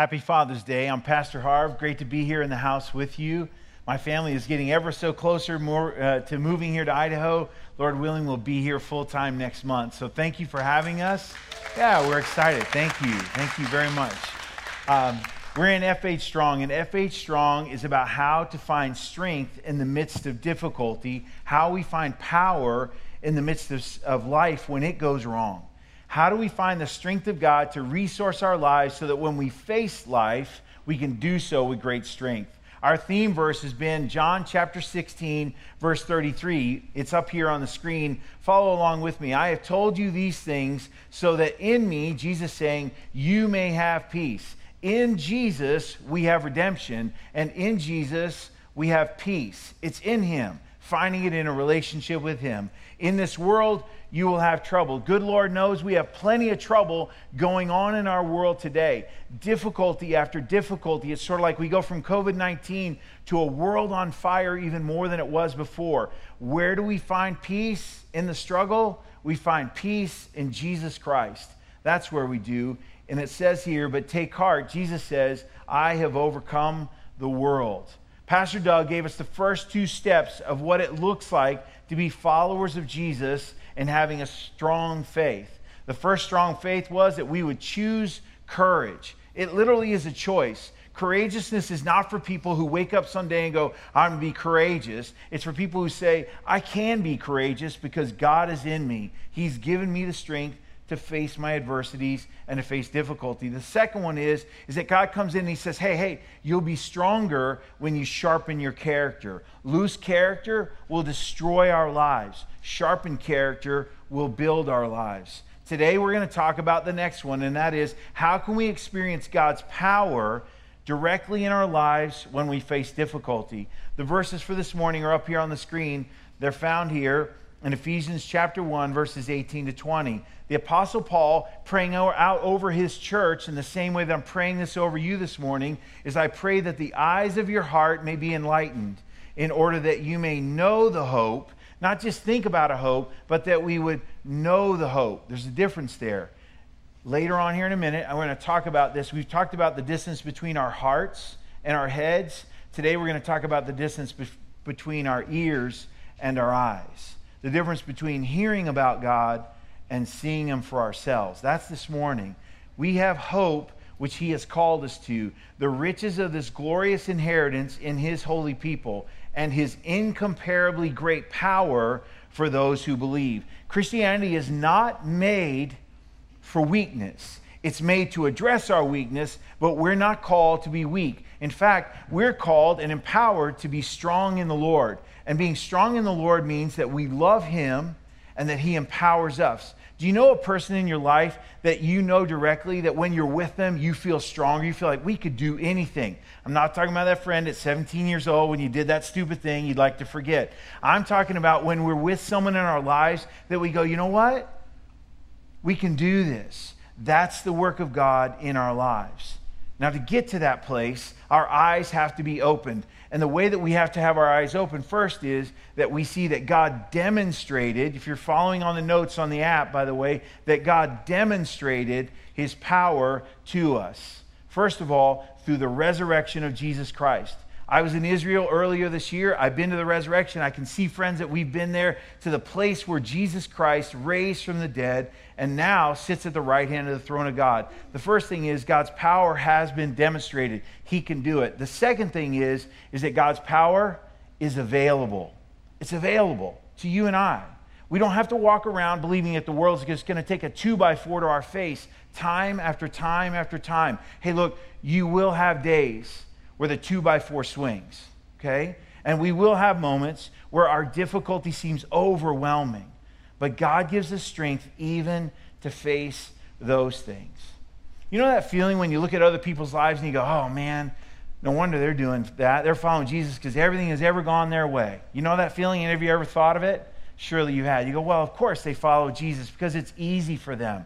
Happy Father's Day. I'm Pastor Harv. Great to be here in the house with you. My family is getting ever so closer more uh, to moving here to Idaho. Lord willing, we'll be here full time next month. So thank you for having us. Yeah, we're excited. Thank you. Thank you very much. Um, we're in FH Strong, and FH Strong is about how to find strength in the midst of difficulty, how we find power in the midst of, of life when it goes wrong. How do we find the strength of God to resource our lives so that when we face life, we can do so with great strength? Our theme verse has been John chapter 16, verse 33. It's up here on the screen. Follow along with me. I have told you these things so that in me, Jesus saying, you may have peace. In Jesus, we have redemption, and in Jesus, we have peace. It's in Him, finding it in a relationship with Him. In this world, you will have trouble. Good Lord knows we have plenty of trouble going on in our world today. Difficulty after difficulty. It's sort of like we go from COVID 19 to a world on fire even more than it was before. Where do we find peace in the struggle? We find peace in Jesus Christ. That's where we do. And it says here, but take heart. Jesus says, I have overcome the world. Pastor Doug gave us the first two steps of what it looks like to be followers of Jesus and having a strong faith. The first strong faith was that we would choose courage. It literally is a choice. Courageousness is not for people who wake up someday and go, I'm going to be courageous. It's for people who say, I can be courageous because God is in me. He's given me the strength to face my adversities and to face difficulty. The second one is, is that God comes in and he says, hey, hey, you'll be stronger when you sharpen your character. Loose character will destroy our lives. Sharpened character will build our lives. Today we're going to talk about the next one, and that is how can we experience God's power directly in our lives when we face difficulty? The verses for this morning are up here on the screen. They're found here in Ephesians chapter 1, verses 18 to 20 the Apostle Paul praying out over his church in the same way that I'm praying this over you this morning is I pray that the eyes of your heart may be enlightened in order that you may know the hope, not just think about a hope, but that we would know the hope. There's a difference there. Later on here in a minute, I'm going to talk about this. We've talked about the distance between our hearts and our heads. Today, we're going to talk about the distance be- between our ears and our eyes. The difference between hearing about God and seeing Him for ourselves. That's this morning. We have hope which He has called us to, the riches of this glorious inheritance in His holy people, and His incomparably great power for those who believe. Christianity is not made for weakness. It's made to address our weakness, but we're not called to be weak. In fact, we're called and empowered to be strong in the Lord. And being strong in the Lord means that we love Him and that He empowers us. Do you know a person in your life that you know directly that when you're with them, you feel stronger? You feel like we could do anything. I'm not talking about that friend at 17 years old when you did that stupid thing you'd like to forget. I'm talking about when we're with someone in our lives that we go, you know what? We can do this. That's the work of God in our lives. Now, to get to that place, our eyes have to be opened. And the way that we have to have our eyes open first is that we see that God demonstrated, if you're following on the notes on the app, by the way, that God demonstrated his power to us. First of all, through the resurrection of Jesus Christ. I was in Israel earlier this year. I've been to the resurrection. I can see friends that we've been there to the place where Jesus Christ raised from the dead and now sits at the right hand of the throne of God. The first thing is God's power has been demonstrated. He can do it. The second thing is is that God's power is available. It's available to you and I. We don't have to walk around believing that the world's just going to take a two by four to our face time after time after time. Hey, look, you will have days where the two by four swings, okay? And we will have moments where our difficulty seems overwhelming. But God gives us strength even to face those things. You know that feeling when you look at other people's lives and you go, oh man, no wonder they're doing that. They're following Jesus because everything has ever gone their way. You know that feeling? And have you ever thought of it? Surely you had. You go, well, of course they follow Jesus because it's easy for them.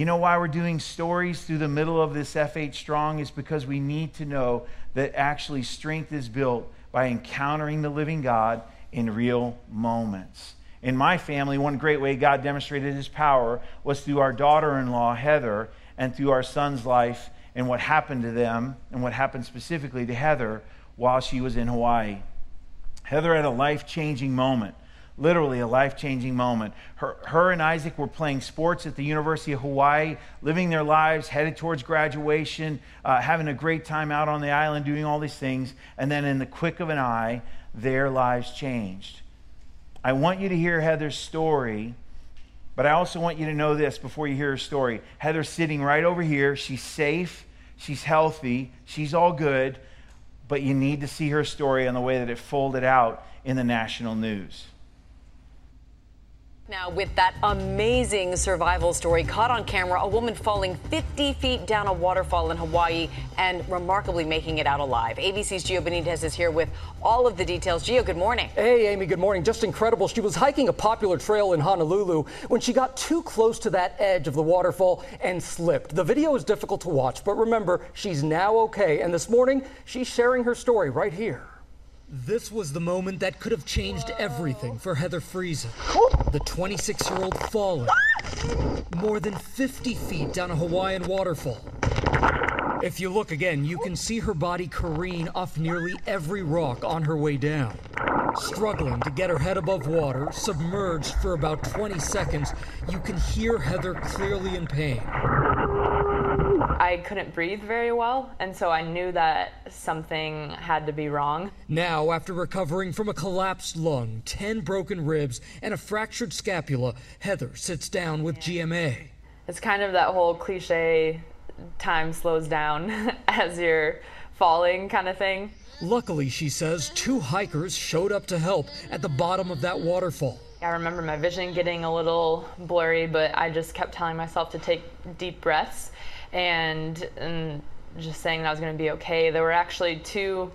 You know why we're doing stories through the middle of this FH Strong is because we need to know that actually strength is built by encountering the living God in real moments. In my family, one great way God demonstrated his power was through our daughter in law, Heather, and through our son's life and what happened to them and what happened specifically to Heather while she was in Hawaii. Heather had a life changing moment, literally a life changing moment. Her, her and Isaac were playing sports at the University of Hawaii, living their lives, headed towards graduation, uh, having a great time out on the island, doing all these things. And then, in the quick of an eye, their lives changed. I want you to hear Heather's story but I also want you to know this before you hear her story. Heather's sitting right over here. She's safe, she's healthy, she's all good, but you need to see her story and the way that it folded out in the national news. Now, with that amazing survival story caught on camera, a woman falling 50 feet down a waterfall in Hawaii and remarkably making it out alive. ABC's Gio Benitez is here with all of the details. Gio, good morning. Hey, Amy, good morning. Just incredible. She was hiking a popular trail in Honolulu when she got too close to that edge of the waterfall and slipped. The video is difficult to watch, but remember, she's now okay. And this morning, she's sharing her story right here. This was the moment that could have changed everything for Heather Friesen, the 26 year old fallen more than 50 feet down a Hawaiian waterfall. If you look again, you can see her body careen off nearly every rock on her way down. Struggling to get her head above water, submerged for about 20 seconds, you can hear Heather clearly in pain. I couldn't breathe very well, and so I knew that something had to be wrong. Now, after recovering from a collapsed lung, 10 broken ribs, and a fractured scapula, Heather sits down with GMA. It's kind of that whole cliche time slows down as you're falling kind of thing. Luckily, she says, two hikers showed up to help at the bottom of that waterfall. I remember my vision getting a little blurry, but I just kept telling myself to take deep breaths and, and just saying that I was going to be okay. There were actually two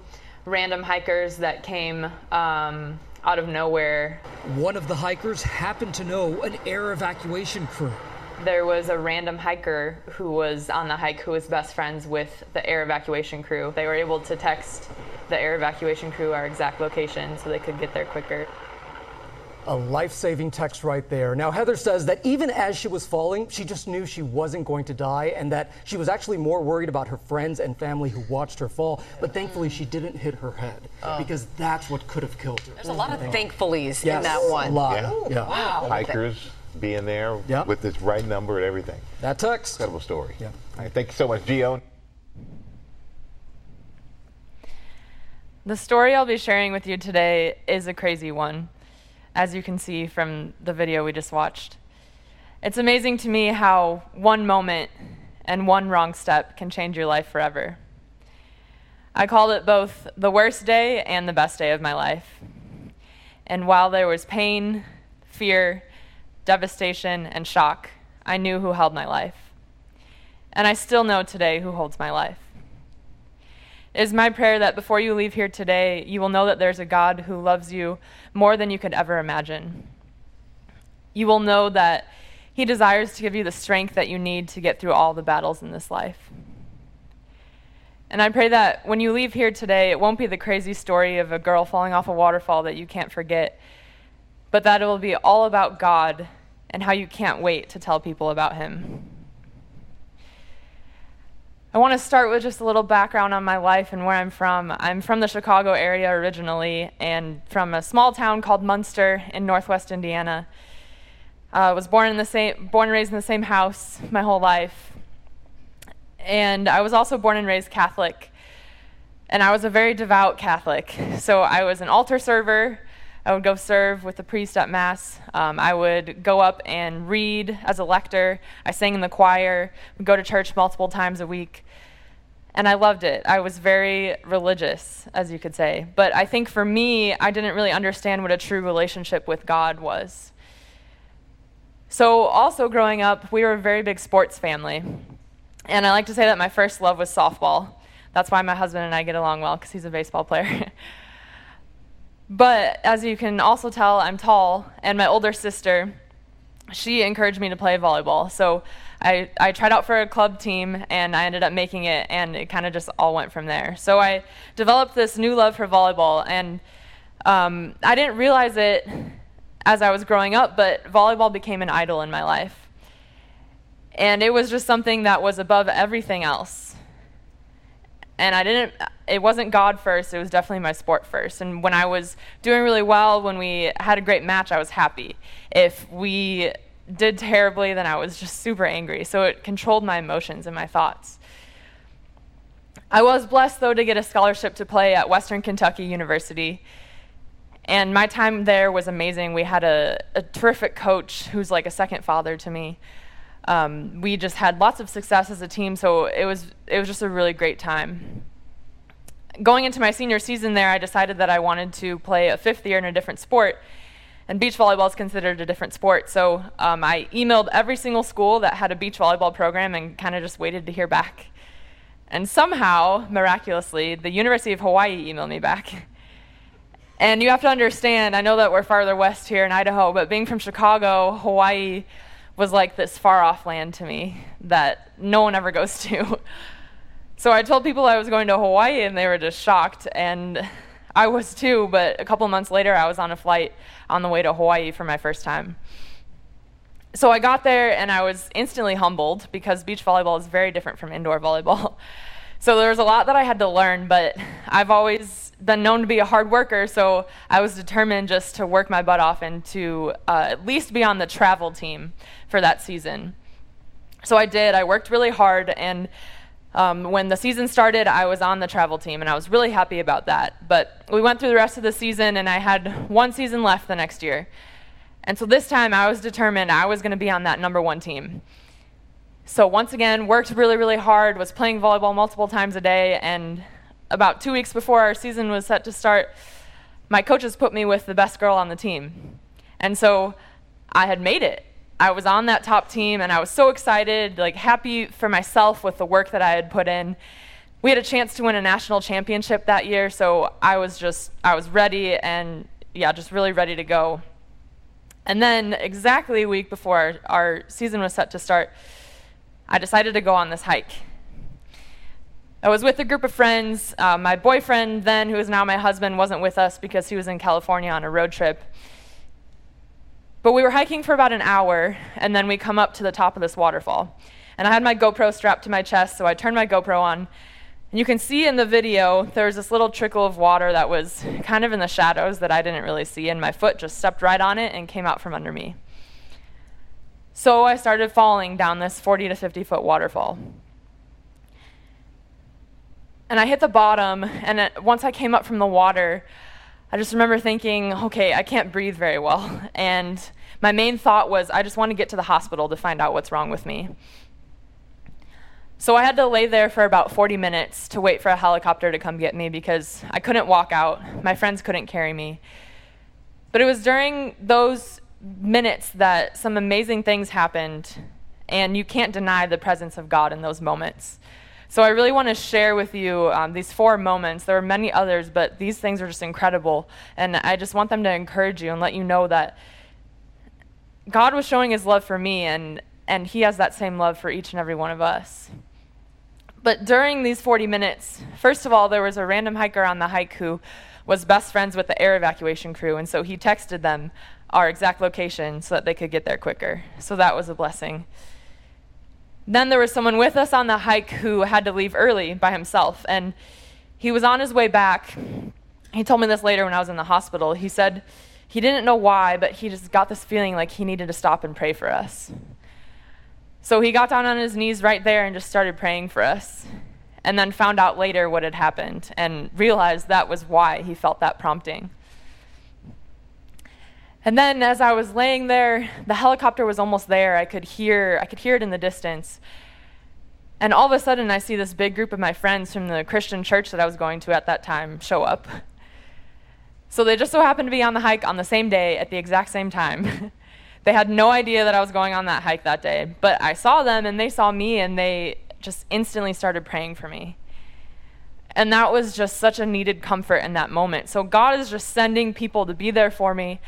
random hikers that came um, out of nowhere. One of the hikers happened to know an air evacuation crew. There was a random hiker who was on the hike who was best friends with the air evacuation crew. They were able to text the air evacuation crew our exact location so they could get there quicker. A life saving text right there. Now, Heather says that even as she was falling, she just knew she wasn't going to die and that she was actually more worried about her friends and family who watched her fall. But thankfully, she didn't hit her head oh. because that's what could have killed her. There's a lot of thankfullys yes, in that one. A lot. Yeah. yeah. Wow. Hikers being there yep. with this right number and everything. That text. Incredible story. Yeah. All right, thank you so much, Gio. The story I'll be sharing with you today is a crazy one as you can see from the video we just watched. It's amazing to me how one moment and one wrong step can change your life forever. I called it both the worst day and the best day of my life. And while there was pain, fear, devastation, and shock, I knew who held my life. And I still know today who holds my life. Is my prayer that before you leave here today, you will know that there's a God who loves you more than you could ever imagine. You will know that He desires to give you the strength that you need to get through all the battles in this life. And I pray that when you leave here today, it won't be the crazy story of a girl falling off a waterfall that you can't forget, but that it will be all about God and how you can't wait to tell people about Him. I want to start with just a little background on my life and where I'm from. I'm from the Chicago area originally and from a small town called Munster in northwest Indiana. I uh, was born in the same born and raised in the same house my whole life. And I was also born and raised Catholic. And I was a very devout Catholic. So I was an altar server. I would go serve with the priest at Mass. Um, I would go up and read as a lector. I sang in the choir, would go to church multiple times a week and I loved it. I was very religious, as you could say. But I think for me, I didn't really understand what a true relationship with God was. So, also growing up, we were a very big sports family. And I like to say that my first love was softball. That's why my husband and I get along well, because he's a baseball player. but as you can also tell, I'm tall, and my older sister, she encouraged me to play volleyball. So I, I tried out for a club team and I ended up making it, and it kind of just all went from there. So I developed this new love for volleyball, and um, I didn't realize it as I was growing up, but volleyball became an idol in my life. And it was just something that was above everything else. And I didn't, it wasn't God first, it was definitely my sport first. And when I was doing really well, when we had a great match, I was happy. If we did terribly, then I was just super angry. So it controlled my emotions and my thoughts. I was blessed, though, to get a scholarship to play at Western Kentucky University. And my time there was amazing. We had a, a terrific coach who's like a second father to me. Um, we just had lots of success as a team, so it was it was just a really great time. Going into my senior season there, I decided that I wanted to play a fifth year in a different sport, and beach volleyball is considered a different sport. So um, I emailed every single school that had a beach volleyball program and kind of just waited to hear back. And somehow, miraculously, the University of Hawaii emailed me back. And you have to understand, I know that we're farther west here in Idaho, but being from Chicago, Hawaii was like this far off land to me that no one ever goes to. So I told people I was going to Hawaii and they were just shocked. And I was too, but a couple months later, I was on a flight on the way to Hawaii for my first time. So I got there and I was instantly humbled because beach volleyball is very different from indoor volleyball. So there was a lot that I had to learn, but I've always been known to be a hard worker, so I was determined just to work my butt off and to uh, at least be on the travel team for that season. So I did. I worked really hard, and um, when the season started, I was on the travel team, and I was really happy about that. But we went through the rest of the season, and I had one season left the next year. And so this time, I was determined I was going to be on that number one team. So once again, worked really, really hard, was playing volleyball multiple times a day, and about two weeks before our season was set to start, my coaches put me with the best girl on the team. And so I had made it. I was on that top team and I was so excited, like happy for myself with the work that I had put in. We had a chance to win a national championship that year, so I was just I was ready and yeah, just really ready to go. And then exactly a week before our, our season was set to start, I decided to go on this hike. I was with a group of friends. Uh, my boyfriend, then, who is now my husband, wasn't with us because he was in California on a road trip. But we were hiking for about an hour, and then we come up to the top of this waterfall. And I had my GoPro strapped to my chest, so I turned my GoPro on. And you can see in the video, there was this little trickle of water that was kind of in the shadows that I didn't really see, and my foot just stepped right on it and came out from under me. So I started falling down this 40 to 50 foot waterfall. And I hit the bottom, and once I came up from the water, I just remember thinking, okay, I can't breathe very well. And my main thought was, I just want to get to the hospital to find out what's wrong with me. So I had to lay there for about 40 minutes to wait for a helicopter to come get me because I couldn't walk out. My friends couldn't carry me. But it was during those minutes that some amazing things happened, and you can't deny the presence of God in those moments. So I really want to share with you um, these four moments. There are many others, but these things are just incredible. And I just want them to encourage you and let you know that God was showing his love for me, and, and he has that same love for each and every one of us. But during these 40 minutes, first of all, there was a random hiker on the hike who was best friends with the air evacuation crew, and so he texted them our exact location so that they could get there quicker. So that was a blessing. Then there was someone with us on the hike who had to leave early by himself, and he was on his way back. He told me this later when I was in the hospital. He said he didn't know why, but he just got this feeling like he needed to stop and pray for us. So he got down on his knees right there and just started praying for us, and then found out later what had happened and realized that was why he felt that prompting. And then as I was laying there, the helicopter was almost there. I could hear I could hear it in the distance. And all of a sudden I see this big group of my friends from the Christian church that I was going to at that time show up. So they just so happened to be on the hike on the same day at the exact same time. they had no idea that I was going on that hike that day, but I saw them and they saw me and they just instantly started praying for me. And that was just such a needed comfort in that moment. So God is just sending people to be there for me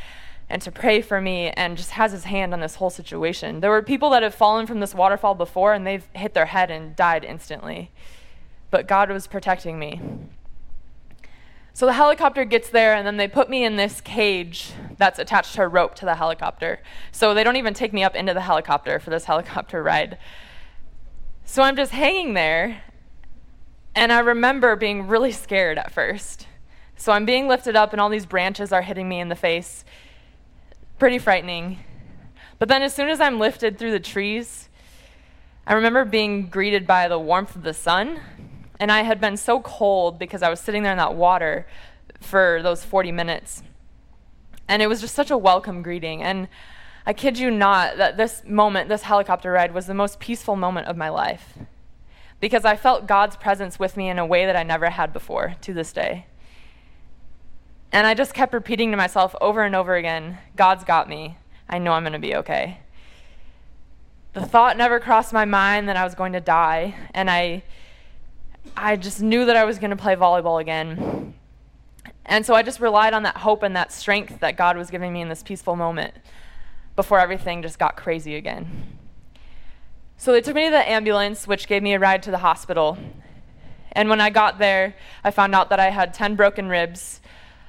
and to pray for me and just has his hand on this whole situation. There were people that have fallen from this waterfall before and they've hit their head and died instantly. But God was protecting me. So the helicopter gets there, and then they put me in this cage that's attached to a rope to the helicopter. So they don't even take me up into the helicopter for this helicopter ride. So I'm just hanging there, And I remember being really scared at first. So I'm being lifted up, and all these branches are hitting me in the face. Pretty frightening. But then, as soon as I'm lifted through the trees, I remember being greeted by the warmth of the sun. And I had been so cold because I was sitting there in that water for those 40 minutes. And it was just such a welcome greeting. And I kid you not that this moment, this helicopter ride, was the most peaceful moment of my life because I felt God's presence with me in a way that I never had before to this day. And I just kept repeating to myself over and over again God's got me. I know I'm going to be okay. The thought never crossed my mind that I was going to die, and I, I just knew that I was going to play volleyball again. And so I just relied on that hope and that strength that God was giving me in this peaceful moment before everything just got crazy again. So they took me to the ambulance, which gave me a ride to the hospital. And when I got there, I found out that I had 10 broken ribs,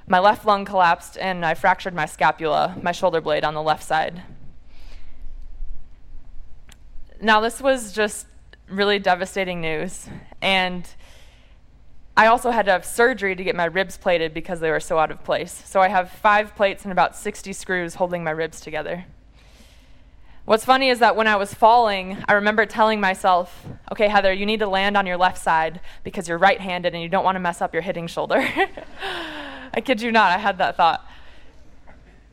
my left lung collapsed, and I fractured my scapula, my shoulder blade on the left side. Now, this was just really devastating news. And I also had to have surgery to get my ribs plated because they were so out of place. So I have five plates and about 60 screws holding my ribs together. What's funny is that when I was falling, I remember telling myself, okay, Heather, you need to land on your left side because you're right handed and you don't want to mess up your hitting shoulder. I kid you not, I had that thought.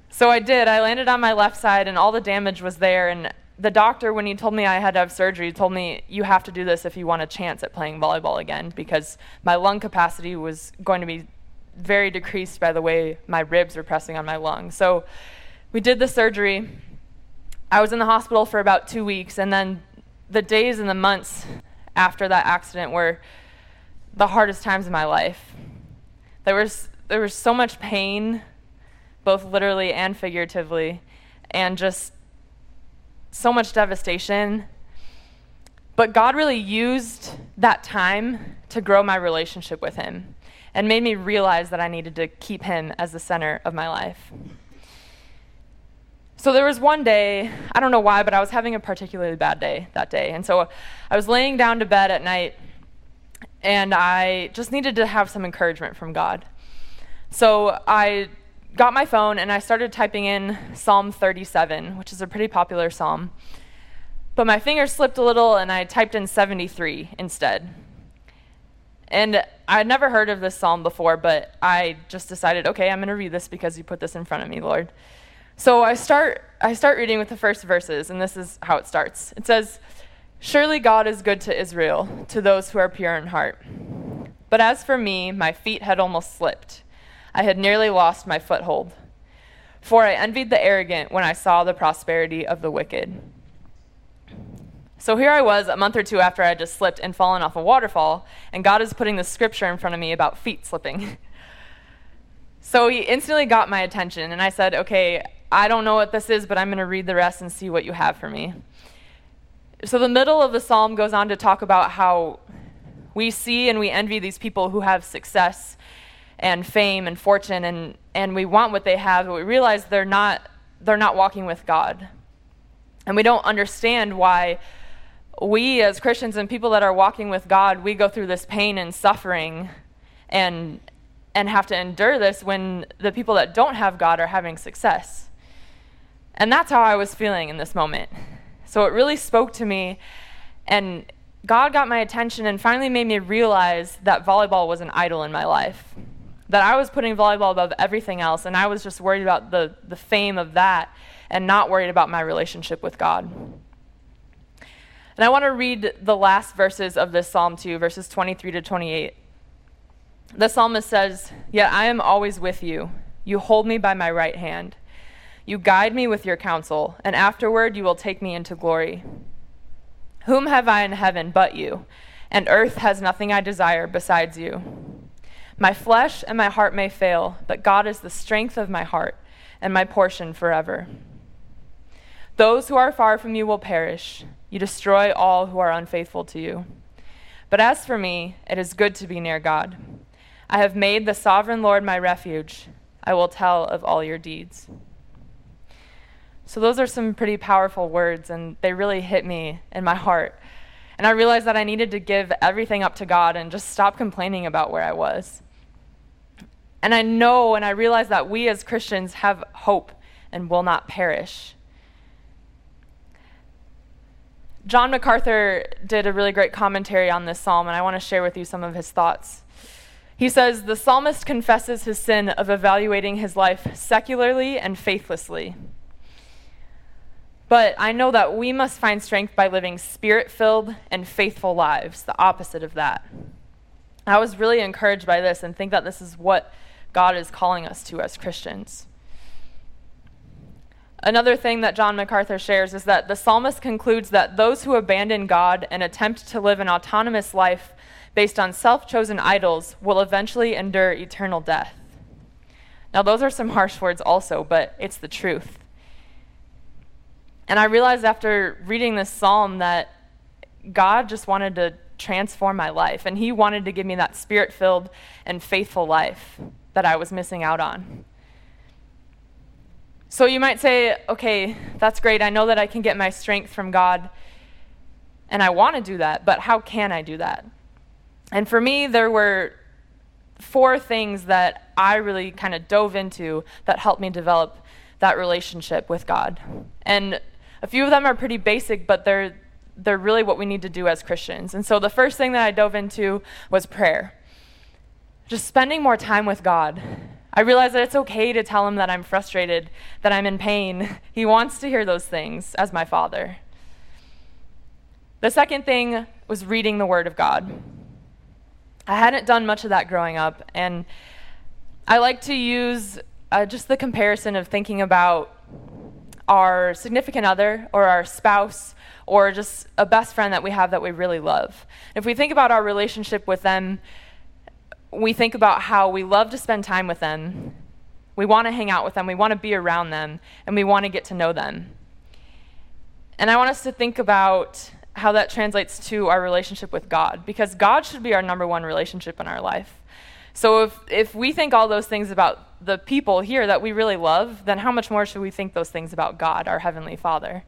So I did. I landed on my left side and all the damage was there. And the doctor, when he told me I had to have surgery, told me, you have to do this if you want a chance at playing volleyball again because my lung capacity was going to be very decreased by the way my ribs were pressing on my lungs. So we did the surgery I was in the hospital for about two weeks, and then the days and the months after that accident were the hardest times of my life. There was, there was so much pain, both literally and figuratively, and just so much devastation. But God really used that time to grow my relationship with Him and made me realize that I needed to keep Him as the center of my life. So there was one day, I don't know why, but I was having a particularly bad day that day. And so I was laying down to bed at night and I just needed to have some encouragement from God. So I got my phone and I started typing in Psalm 37, which is a pretty popular psalm. But my finger slipped a little and I typed in 73 instead. And I had never heard of this psalm before, but I just decided, okay, I'm going to read this because you put this in front of me, Lord. So I start, I start reading with the first verses, and this is how it starts. It says, Surely God is good to Israel, to those who are pure in heart. But as for me, my feet had almost slipped. I had nearly lost my foothold. For I envied the arrogant when I saw the prosperity of the wicked. So here I was, a month or two after I had just slipped and fallen off a waterfall, and God is putting this scripture in front of me about feet slipping. so he instantly got my attention, and I said, Okay, I don't know what this is, but I'm going to read the rest and see what you have for me. So, the middle of the psalm goes on to talk about how we see and we envy these people who have success and fame and fortune, and, and we want what they have, but we realize they're not, they're not walking with God. And we don't understand why we, as Christians and people that are walking with God, we go through this pain and suffering and, and have to endure this when the people that don't have God are having success. And that's how I was feeling in this moment. So it really spoke to me, and God got my attention and finally made me realize that volleyball was an idol in my life. That I was putting volleyball above everything else, and I was just worried about the, the fame of that and not worried about my relationship with God. And I want to read the last verses of this psalm to you, verses 23 to 28. The psalmist says, Yet I am always with you. You hold me by my right hand. You guide me with your counsel, and afterward you will take me into glory. Whom have I in heaven but you? And earth has nothing I desire besides you. My flesh and my heart may fail, but God is the strength of my heart and my portion forever. Those who are far from you will perish. You destroy all who are unfaithful to you. But as for me, it is good to be near God. I have made the sovereign Lord my refuge. I will tell of all your deeds. So, those are some pretty powerful words, and they really hit me in my heart. And I realized that I needed to give everything up to God and just stop complaining about where I was. And I know and I realize that we as Christians have hope and will not perish. John MacArthur did a really great commentary on this psalm, and I want to share with you some of his thoughts. He says the psalmist confesses his sin of evaluating his life secularly and faithlessly. But I know that we must find strength by living spirit filled and faithful lives, the opposite of that. I was really encouraged by this and think that this is what God is calling us to as Christians. Another thing that John MacArthur shares is that the psalmist concludes that those who abandon God and attempt to live an autonomous life based on self chosen idols will eventually endure eternal death. Now, those are some harsh words also, but it's the truth. And I realized after reading this psalm that God just wanted to transform my life, and He wanted to give me that spirit filled and faithful life that I was missing out on. So you might say, okay, that's great. I know that I can get my strength from God, and I want to do that, but how can I do that? And for me, there were four things that I really kind of dove into that helped me develop that relationship with God. And a few of them are pretty basic, but they're they're really what we need to do as Christians. And so the first thing that I dove into was prayer. Just spending more time with God. I realized that it's okay to tell him that I'm frustrated, that I'm in pain. He wants to hear those things as my father. The second thing was reading the Word of God. I hadn't done much of that growing up, and I like to use uh, just the comparison of thinking about our significant other or our spouse or just a best friend that we have that we really love. If we think about our relationship with them, we think about how we love to spend time with them, we want to hang out with them, we want to be around them, and we want to get to know them. And I want us to think about how that translates to our relationship with God, because God should be our number one relationship in our life. So if, if we think all those things about the people here that we really love, then how much more should we think those things about God, our Heavenly Father?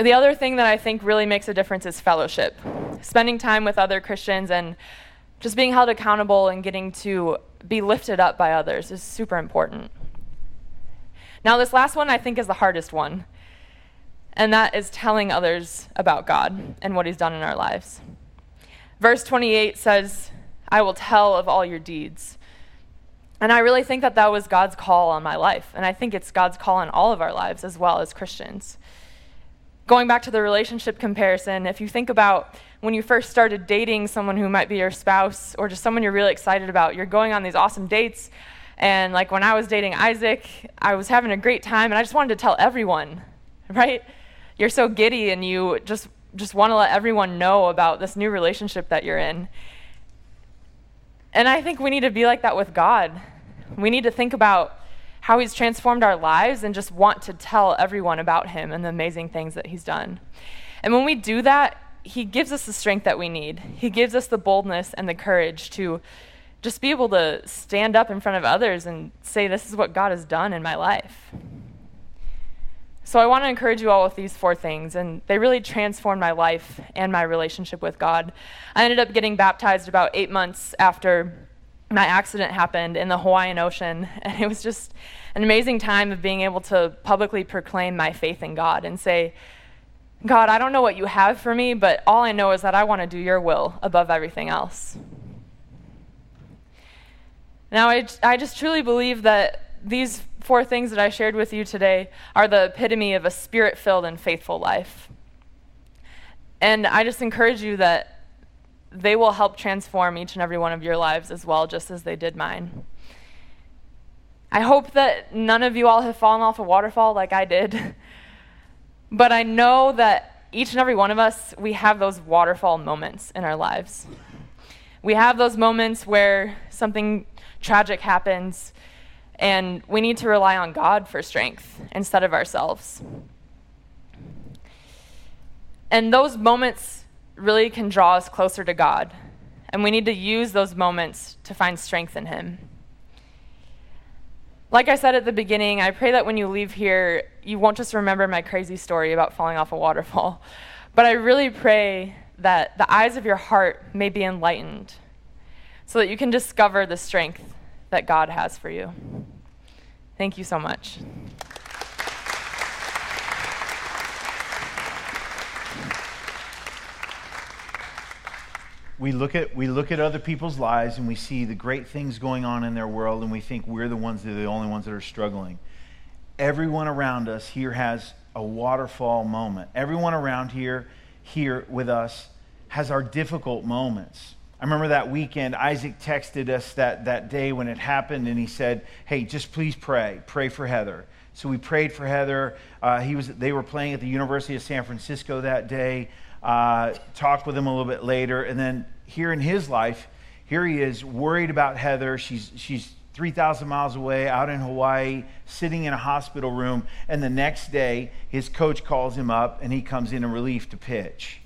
The other thing that I think really makes a difference is fellowship. Spending time with other Christians and just being held accountable and getting to be lifted up by others is super important. Now, this last one I think is the hardest one and that is telling others about God and what He's done in our lives. Verse 28 says, I will tell of all your deeds. And I really think that that was God's call on my life. And I think it's God's call on all of our lives as well as Christians. Going back to the relationship comparison, if you think about when you first started dating someone who might be your spouse or just someone you're really excited about, you're going on these awesome dates. And like when I was dating Isaac, I was having a great time and I just wanted to tell everyone, right? you're so giddy and you just just want to let everyone know about this new relationship that you're in. And I think we need to be like that with God. We need to think about how he's transformed our lives and just want to tell everyone about him and the amazing things that he's done. And when we do that, he gives us the strength that we need. He gives us the boldness and the courage to just be able to stand up in front of others and say, This is what God has done in my life. So I want to encourage you all with these four things, and they really transformed my life and my relationship with God. I ended up getting baptized about eight months after my accident happened in the Hawaiian Ocean, and it was just an amazing time of being able to publicly proclaim my faith in God and say, God, I don't know what you have for me, but all I know is that I want to do your will above everything else. Now, I, I just truly believe that these four things that I shared with you today are the epitome of a spirit filled and faithful life. And I just encourage you that they will help transform each and every one of your lives as well, just as they did mine. I hope that none of you all have fallen off a waterfall like I did. but I know that each and every one of us, we have those waterfall moments in our lives. We have those moments where something tragic happens and we need to rely on God for strength instead of ourselves. And those moments really can draw us closer to God. And we need to use those moments to find strength in Him. Like I said at the beginning, I pray that when you leave here, you won't just remember my crazy story about falling off a waterfall, but I really pray that the eyes of your heart may be enlightened so that you can discover the strength that God has for you. Thank you so much. We look at we look at other people's lives and we see the great things going on in their world and we think we're the ones that are the only ones that are struggling. Everyone around us here has a waterfall moment. Everyone around here here with us has our difficult moments. I remember that weekend isaac texted us that, that day when it happened and he said hey just please pray. Pray for heather. So we prayed for heather. Uh, he was, they were playing at the university of san francisco that day uh, talk with him a little bit later. And then here in his life, here he is worried about Heather. She's, she's 3,000 miles away out in Hawaii, sitting in a hospital room. And the next day, his coach calls him up and he comes in a relief to pitch.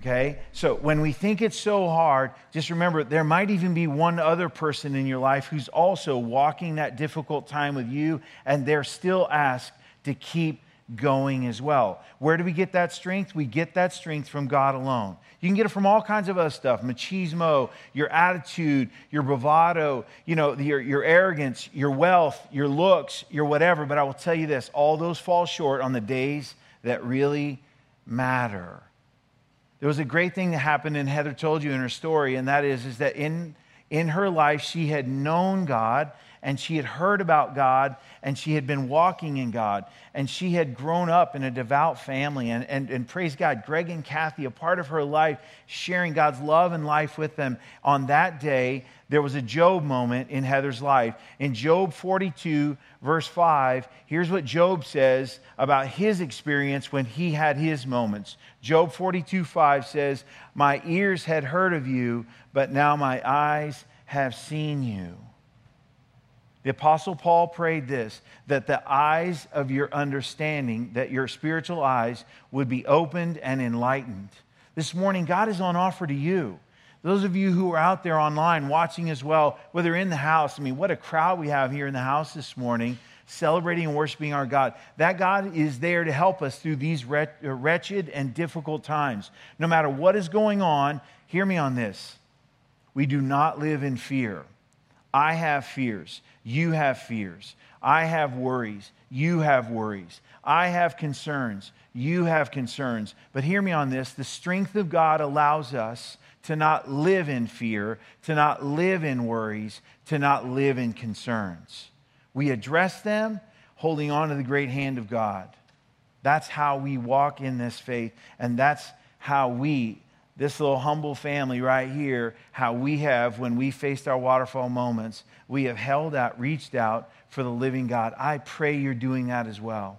Okay? So when we think it's so hard, just remember there might even be one other person in your life who's also walking that difficult time with you, and they're still asked to keep going as well. Where do we get that strength? We get that strength from God alone. You can get it from all kinds of other stuff machismo, your attitude, your bravado, you know, your, your arrogance, your wealth, your looks, your whatever. But I will tell you this all those fall short on the days that really matter. There was a great thing that happened, and Heather told you in her story, and that is, is that in, in her life, she had known God and she had heard about God and she had been walking in God and she had grown up in a devout family. And, and, and praise God, Greg and Kathy, a part of her life, sharing God's love and life with them. On that day, there was a Job moment in Heather's life. In Job 42, verse 5, here's what Job says about his experience when he had his moments. Job 42, 5 says, My ears had heard of you, but now my eyes have seen you. The Apostle Paul prayed this that the eyes of your understanding, that your spiritual eyes would be opened and enlightened. This morning, God is on offer to you. Those of you who are out there online watching as well, whether in the house, I mean, what a crowd we have here in the house this morning celebrating and worshiping our God. That God is there to help us through these uh, wretched and difficult times. No matter what is going on, hear me on this. We do not live in fear. I have fears. You have fears. I have worries. You have worries. I have concerns. You have concerns. But hear me on this the strength of God allows us to not live in fear, to not live in worries, to not live in concerns. We address them holding on to the great hand of God. That's how we walk in this faith, and that's how we this little humble family right here, how we have, when we faced our waterfall moments, we have held out, reached out for the living God. I pray you're doing that as well.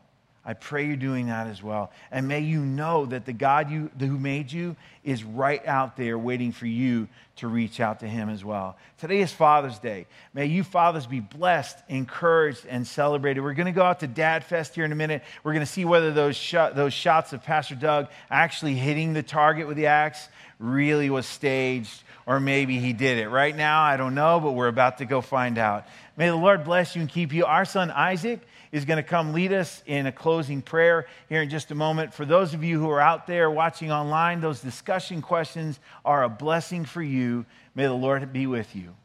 I pray you're doing that as well. And may you know that the God you, who made you is right out there waiting for you to reach out to him as well. Today is Father's Day. May you fathers be blessed, encouraged, and celebrated. We're going to go out to Dad Fest here in a minute. We're going to see whether those, those shots of Pastor Doug actually hitting the target with the axe really was staged, or maybe he did it. Right now, I don't know, but we're about to go find out. May the Lord bless you and keep you. Our son Isaac is going to come lead us in a closing prayer here in just a moment. For those of you who are out there watching online, those discussion questions are a blessing for you. May the Lord be with you.